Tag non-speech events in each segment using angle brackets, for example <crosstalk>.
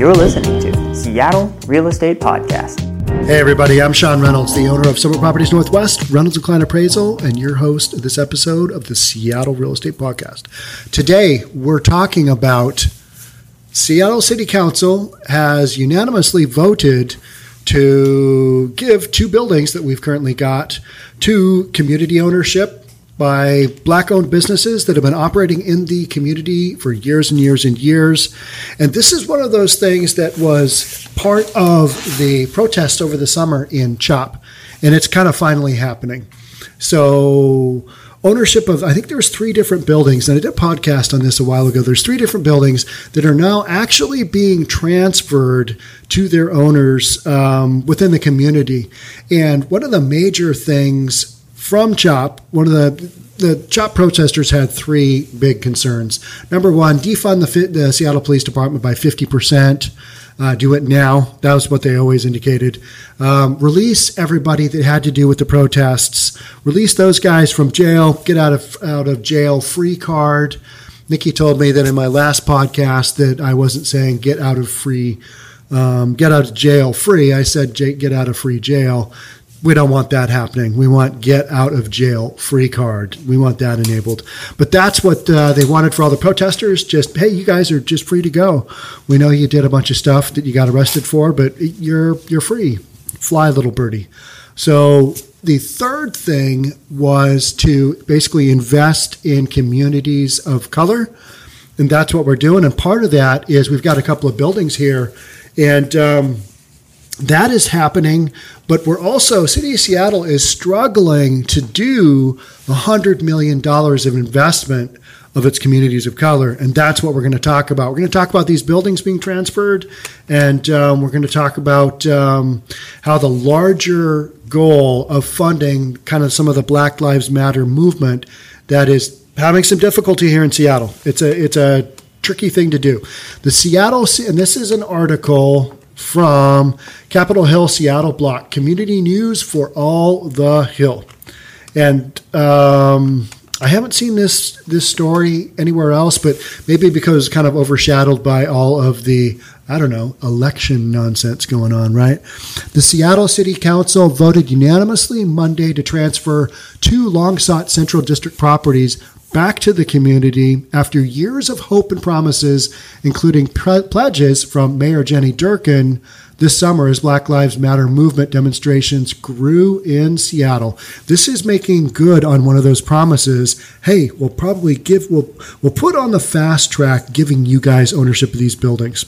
You're listening to Seattle Real Estate Podcast. Hey, everybody, I'm Sean Reynolds, the owner of Summit Properties Northwest, Reynolds and Kline Appraisal, and your host of this episode of the Seattle Real Estate Podcast. Today, we're talking about Seattle City Council has unanimously voted to give two buildings that we've currently got to community ownership by black owned businesses that have been operating in the community for years and years and years. And this is one of those things that was part of the protest over the summer in CHOP. And it's kind of finally happening. So, ownership of, I think there's three different buildings, and I did a podcast on this a while ago. There's three different buildings that are now actually being transferred to their owners um, within the community. And one of the major things from CHOP, one of the the CHOP protesters had three big concerns. Number one, defund the, the Seattle Police Department by 50%. Uh, do it now. That was what they always indicated. Um, release everybody that had to do with the protests. Release those guys from jail. Get out of out of jail free card. Nikki told me that in my last podcast that I wasn't saying get out of free, um, get out of jail free. I said get out of free jail we don't want that happening. We want get out of jail free card. We want that enabled. But that's what uh, they wanted for all the protesters. Just hey, you guys are just free to go. We know you did a bunch of stuff that you got arrested for, but you're you're free. Fly, little birdie. So the third thing was to basically invest in communities of color, and that's what we're doing. And part of that is we've got a couple of buildings here, and. Um, that is happening, but we're also, City of Seattle is struggling to do $100 million of investment of its communities of color. And that's what we're going to talk about. We're going to talk about these buildings being transferred, and um, we're going to talk about um, how the larger goal of funding kind of some of the Black Lives Matter movement that is having some difficulty here in Seattle. It's a, it's a tricky thing to do. The Seattle, and this is an article from Capitol Hill, Seattle Blog, community news for all the Hill. And um, I haven't seen this this story anywhere else, but maybe because it's kind of overshadowed by all of the I don't know election nonsense going on. Right? The Seattle City Council voted unanimously Monday to transfer two long sought Central District properties back to the community after years of hope and promises, including pre- pledges from Mayor Jenny Durkan this summer as Black Lives Matter movement demonstrations grew in Seattle. This is making good on one of those promises. Hey, we'll probably give we'll we'll put on the fast track giving you guys ownership of these buildings.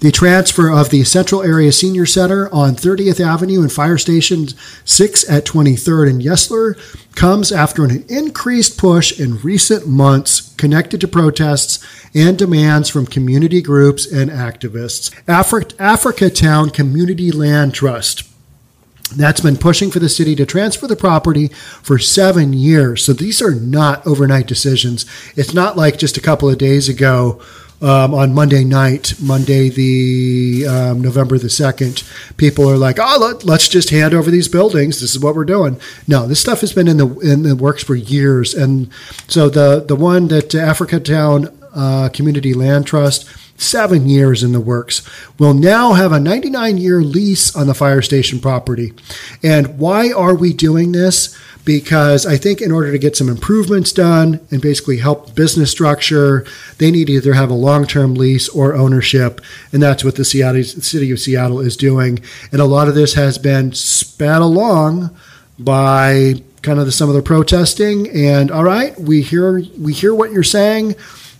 The transfer of the Central Area Senior Center on 30th Avenue and Fire Station 6 at 23rd and Yesler comes after an increased push in recent months connected to protests and demands from community groups and activists. Afri- Africatown Community Land Trust that's been pushing for the city to transfer the property for seven years. So these are not overnight decisions. It's not like just a couple of days ago um, on Monday night, Monday the um, November the second, people are like, "Oh, let, us just hand over these buildings. This is what we're doing." No, this stuff has been in the in the works for years, and so the the one that Africatown uh, Community Land Trust. Seven years in the works. Will now have a 99 year lease on the fire station property. And why are we doing this? because I think in order to get some improvements done and basically help business structure, they need to either have a long term lease or ownership. And that's what the Seattle, city of Seattle is doing. And a lot of this has been sped along by kind of the, some of the protesting. And all right, we hear we hear what you're saying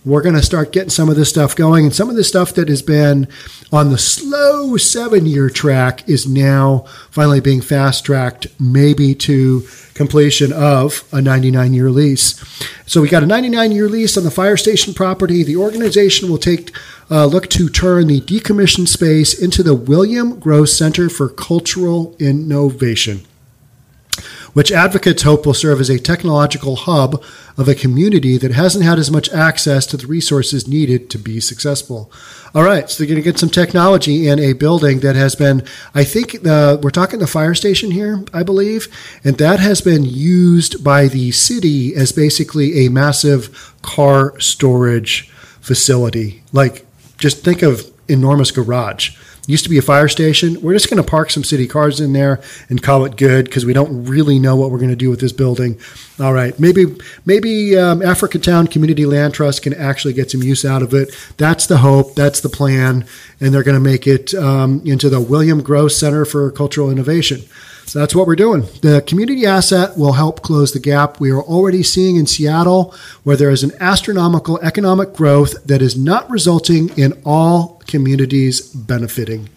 we're going to start getting some of this stuff going. And some of the stuff that has been on the slow seven year track is now finally being fast tracked, maybe to completion of a 99 year lease. So we got a 99 year lease on the fire station property. The organization will take a look to turn the decommissioned space into the William Gross Center for Cultural Innovation which advocates hope will serve as a technological hub of a community that hasn't had as much access to the resources needed to be successful. All right, so they're going to get some technology in a building that has been, I think, uh, we're talking the fire station here, I believe, and that has been used by the city as basically a massive car storage facility. Like, just think of enormous garage. Used to be a fire station. We're just going to park some city cars in there and call it good because we don't really know what we're going to do with this building. All right, maybe maybe um, Africatown Community Land Trust can actually get some use out of it. That's the hope. That's the plan, and they're going to make it um, into the William Gross Center for Cultural Innovation. So that's what we're doing. The community asset will help close the gap we are already seeing in Seattle, where there is an astronomical economic growth that is not resulting in all communities benefiting.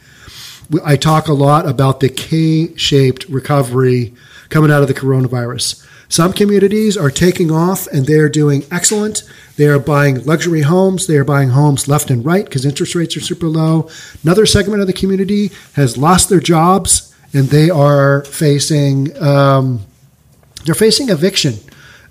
I talk a lot about the K shaped recovery coming out of the coronavirus. Some communities are taking off and they are doing excellent. They are buying luxury homes. They are buying homes left and right because interest rates are super low. Another segment of the community has lost their jobs and they are facing um, they're facing eviction.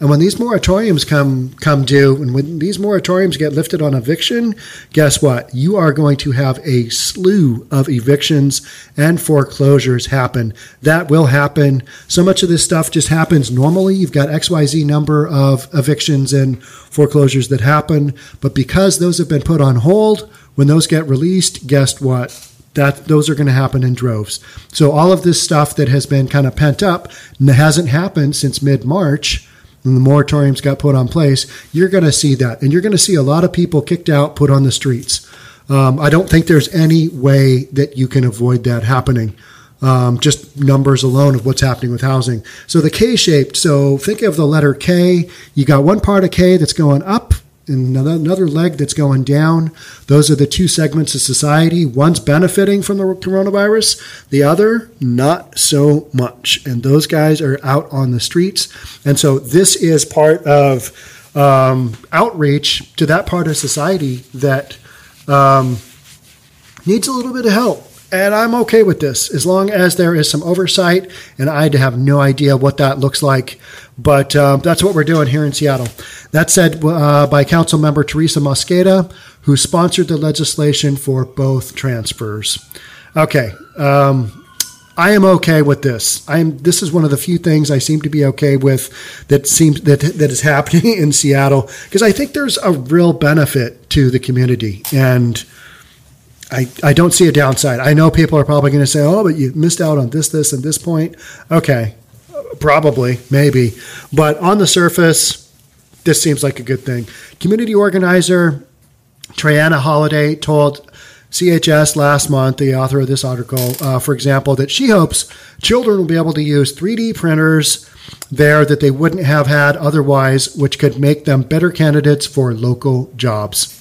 And when these moratoriums come come due, and when these moratoriums get lifted on eviction, guess what? You are going to have a slew of evictions and foreclosures happen. That will happen. So much of this stuff just happens normally. You've got XYZ number of evictions and foreclosures that happen, but because those have been put on hold, when those get released, guess what? that those are going to happen in droves. So all of this stuff that has been kind of pent up hasn't happened since mid March. When the moratoriums got put on place, you're going to see that, and you're going to see a lot of people kicked out, put on the streets. Um, I don't think there's any way that you can avoid that happening. Um, just numbers alone of what's happening with housing. So the K shaped. So think of the letter K. You got one part of K that's going up, and another leg that's going down. Those are the two segments of society. One's benefiting from the coronavirus, the other not so much. And those guys are out on the streets. And so this is part of um, outreach to that part of society that um, needs a little bit of help. And I'm okay with this as long as there is some oversight, and I have no idea what that looks like. But um, that's what we're doing here in Seattle. That said, uh, by Council Member Teresa Mosqueda, who sponsored the legislation for both transfers. Okay, um, I am okay with this. I'm. This is one of the few things I seem to be okay with that seems that that is <laughs> happening in Seattle because I think there's a real benefit to the community and I, I don't see a downside. I know people are probably going to say, oh, but you missed out on this, this, and this point. Okay, probably, maybe. But on the surface, this seems like a good thing. Community organizer TraeAnna Holiday told CHS last month, the author of this article, uh, for example, that she hopes children will be able to use 3D printers there that they wouldn't have had otherwise, which could make them better candidates for local jobs.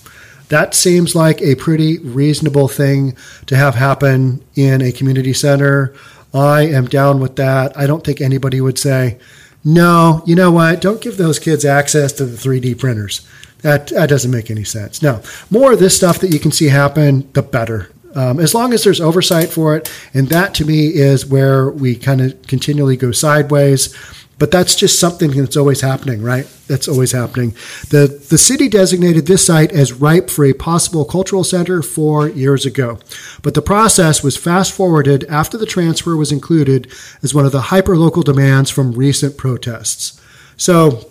That seems like a pretty reasonable thing to have happen in a community center. I am down with that. I don't think anybody would say, no, you know what? Don't give those kids access to the 3D printers. That, that doesn't make any sense. No, more of this stuff that you can see happen, the better. Um, as long as there's oversight for it. And that to me is where we kind of continually go sideways. But that's just something that's always happening, right? That's always happening. The, the city designated this site as ripe for a possible cultural center four years ago. But the process was fast forwarded after the transfer was included as one of the hyper-local demands from recent protests. So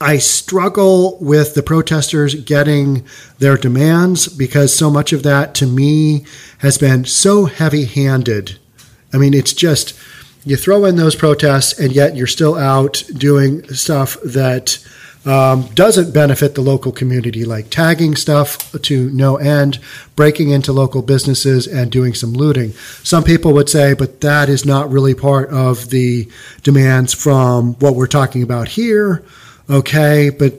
I struggle with the protesters getting their demands because so much of that to me has been so heavy handed. I mean, it's just you throw in those protests, and yet you're still out doing stuff that um, doesn't benefit the local community, like tagging stuff to no end, breaking into local businesses, and doing some looting. Some people would say, but that is not really part of the demands from what we're talking about here. Okay, but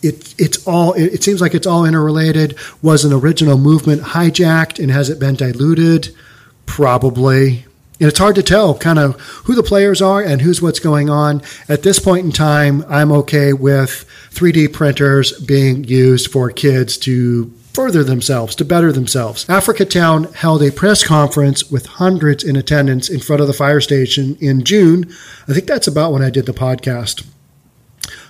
it, it's all it, it seems like it's all interrelated. Was an original movement hijacked and has it been diluted? Probably. And it's hard to tell kind of who the players are and who's what's going on. At this point in time, I'm okay with 3D printers being used for kids to further themselves, to better themselves. Africatown held a press conference with hundreds in attendance in front of the fire station in June. I think that's about when I did the podcast.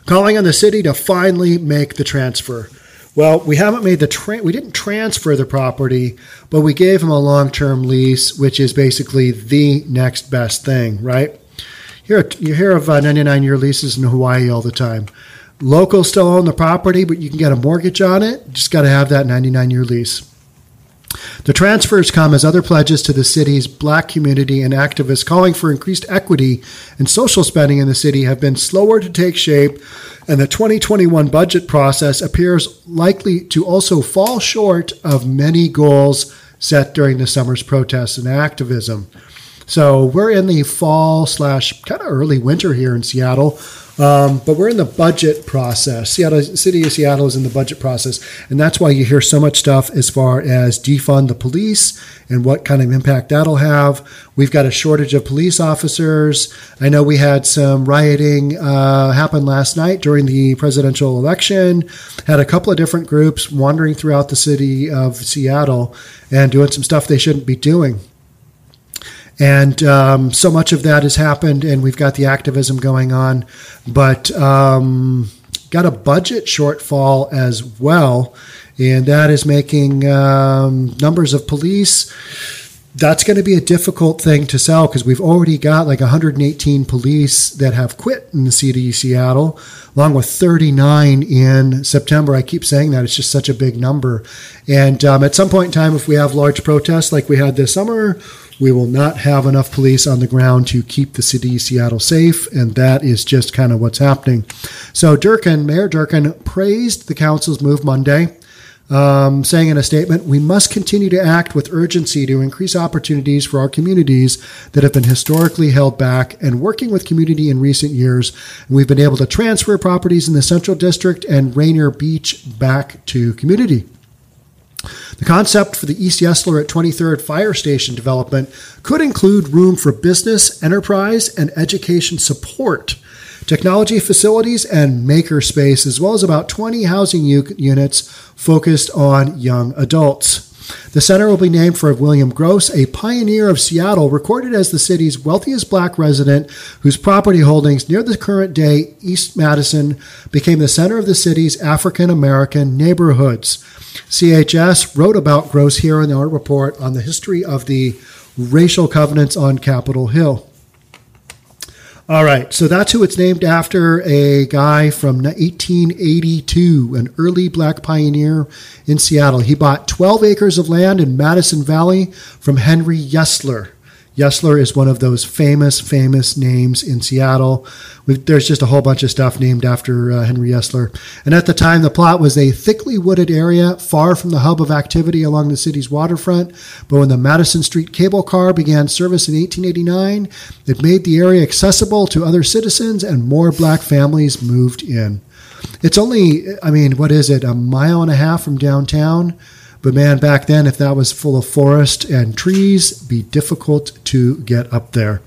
Calling on the city to finally make the transfer. Well, we haven't made the tra- we didn't transfer the property, but we gave him a long-term lease, which is basically the next best thing, right? Here, you hear of uh, 99-year leases in Hawaii all the time. Locals still own the property, but you can get a mortgage on it. Just got to have that 99-year lease. The transfers come as other pledges to the city's black community and activists calling for increased equity and social spending in the city have been slower to take shape, and the 2021 budget process appears likely to also fall short of many goals set during the summer's protests and activism. So we're in the fall slash kind of early winter here in Seattle. Um, but we're in the budget process. Seattle City of Seattle is in the budget process, and that's why you hear so much stuff as far as defund the police and what kind of impact that'll have. We've got a shortage of police officers. I know we had some rioting uh, happen last night during the presidential election. Had a couple of different groups wandering throughout the city of Seattle and doing some stuff they shouldn't be doing. And um, so much of that has happened, and we've got the activism going on, but um, got a budget shortfall as well, and that is making um, numbers of police. That's going to be a difficult thing to sell because we've already got like 118 police that have quit in the city of Seattle, along with 39 in September. I keep saying that it's just such a big number. And um, at some point in time, if we have large protests like we had this summer, we will not have enough police on the ground to keep the city of Seattle safe, and that is just kind of what's happening. So Durkan, Mayor Durkan, praised the council's move Monday. Um, saying in a statement, we must continue to act with urgency to increase opportunities for our communities that have been historically held back and working with community in recent years. We've been able to transfer properties in the Central District and Rainier Beach back to community. The concept for the East Yesler at 23rd Fire Station development could include room for business, enterprise, and education support, technology facilities, and makerspace, as well as about 20 housing u- units focused on young adults. The center will be named for William Gross, a pioneer of Seattle, recorded as the city's wealthiest black resident, whose property holdings near the current day East Madison became the center of the city's African American neighborhoods. CHS wrote about Gross here in our report on the history of the racial covenants on Capitol Hill. All right, so that's who it's named after a guy from 1882, an early black pioneer in Seattle. He bought 12 acres of land in Madison Valley from Henry Yesler. Yesler is one of those famous, famous names in Seattle. We've, there's just a whole bunch of stuff named after uh, Henry Yesler. And at the time, the plot was a thickly wooded area far from the hub of activity along the city's waterfront. But when the Madison Street cable car began service in 1889, it made the area accessible to other citizens and more black families moved in. It's only, I mean, what is it, a mile and a half from downtown? But man, back then, if that was full of forest and trees, be difficult to get up there.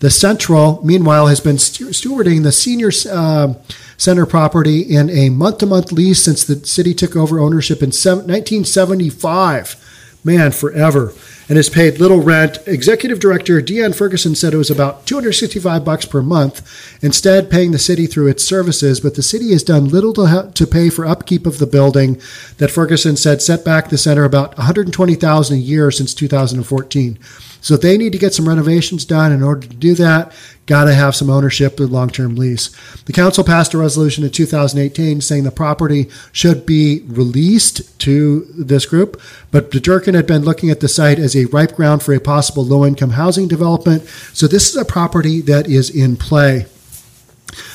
The Central, meanwhile, has been stewarding the senior uh, center property in a month-to-month lease since the city took over ownership in 1975. Man, forever and has paid little rent. Executive Director Dian Ferguson said it was about 265 bucks per month, instead paying the city through its services, but the city has done little to, to pay for upkeep of the building that Ferguson said set back the center about 120,000 a year since 2014. So they need to get some renovations done. In order to do that, got to have some ownership with long-term lease. The council passed a resolution in 2018 saying the property should be released to this group, but Durkan had been looking at the site as a ripe ground for a possible low-income housing development. So this is a property that is in play.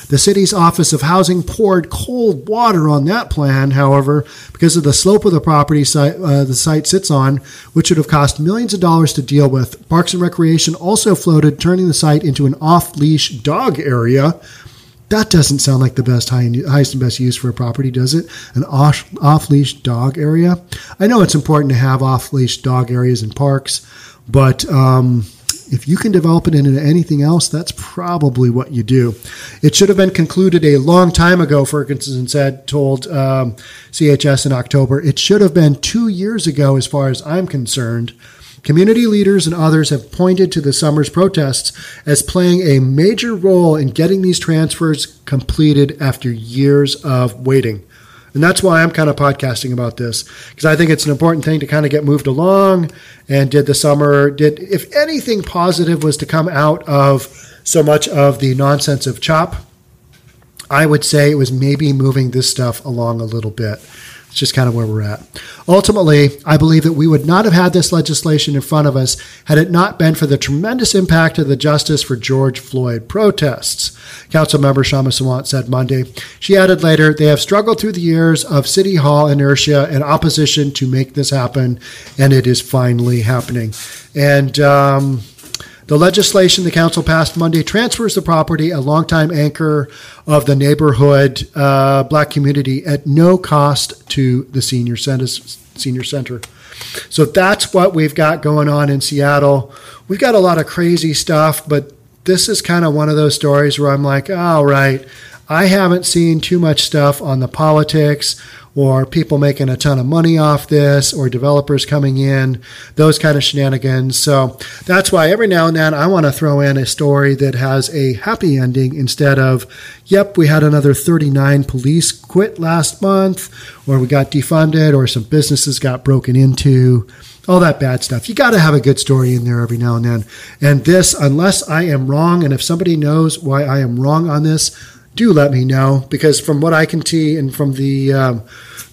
The city's Office of Housing poured cold water on that plan, however, because of the slope of the property site, uh, the site sits on, which would have cost millions of dollars to deal with. Parks and Recreation also floated turning the site into an off leash dog area. That doesn't sound like the best high, highest and best use for a property, does it? An off, leash dog area. I know it's important to have off leash dog areas in parks, but um, if you can develop it into anything else, that's probably what you do. It should have been concluded a long time ago, Ferguson said, told um, CHS in October. It should have been two years ago, as far as I'm concerned. Community leaders and others have pointed to the summer's protests as playing a major role in getting these transfers completed after years of waiting. And that's why I'm kind of podcasting about this because I think it's an important thing to kind of get moved along. And did the summer, did, if anything positive was to come out of so much of the nonsense of CHOP, I would say it was maybe moving this stuff along a little bit. It's just kind of where we're at. Ultimately, I believe that we would not have had this legislation in front of us had it not been for the tremendous impact of the Justice for George Floyd protests. Councilmember Kshama Sawant said Monday. She added later, they have struggled through the years of City Hall inertia and opposition to make this happen, and it is finally happening. And, um, the legislation the council passed Monday transfers the property, a longtime anchor of the neighborhood uh, black community, at no cost to the senior center. Senior center. So that's what we've got going on in Seattle. We've got a lot of crazy stuff, but this is kind of one of those stories where I'm like, all right, I haven't seen too much stuff on the politics or people making a ton of money off this or developers coming in, those kind of shenanigans. So that's why every now and then I want to throw in a story that has a happy ending instead of, yep, we had another 39 police quit last month, or we got defunded, or some businesses got broken into all that bad stuff. You got to have a good story in there every now and then. And this, unless I am wrong, and if somebody knows why I am wrong on this, do let me know because from what I can see and from the um,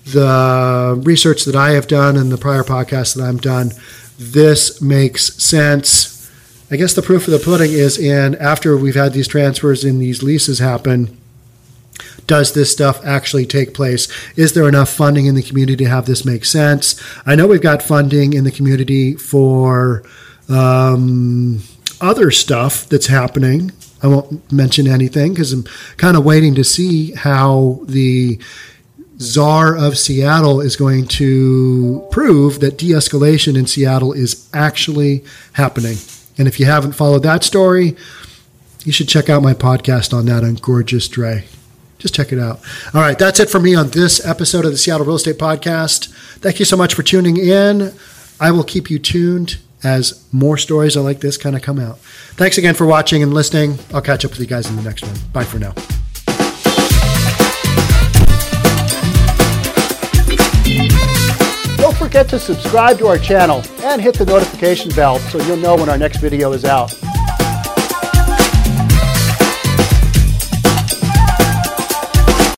the research that I have done and the prior podcasts that I've done, this makes sense. I guess the proof of the pudding is in after we've had these transfers and these leases happen. Does this stuff actually take place? Is there enough funding in the community to have this make sense? I know we've got funding in the community for um, other stuff that's happening I won't mention anything because I'm kind of waiting to see how the czar of Seattle is going to prove that de escalation in Seattle is actually happening. And if you haven't followed that story, you should check out my podcast on that on Gorgeous Dre. Just check it out. All right, that's it for me on this episode of the Seattle Real Estate Podcast. Thank you so much for tuning in. I will keep you tuned as more stories like this kind of come out. Thanks again for watching and listening. I'll catch up with you guys in the next one. Bye for now. Don't forget to subscribe to our channel and hit the notification bell so you'll know when our next video is out.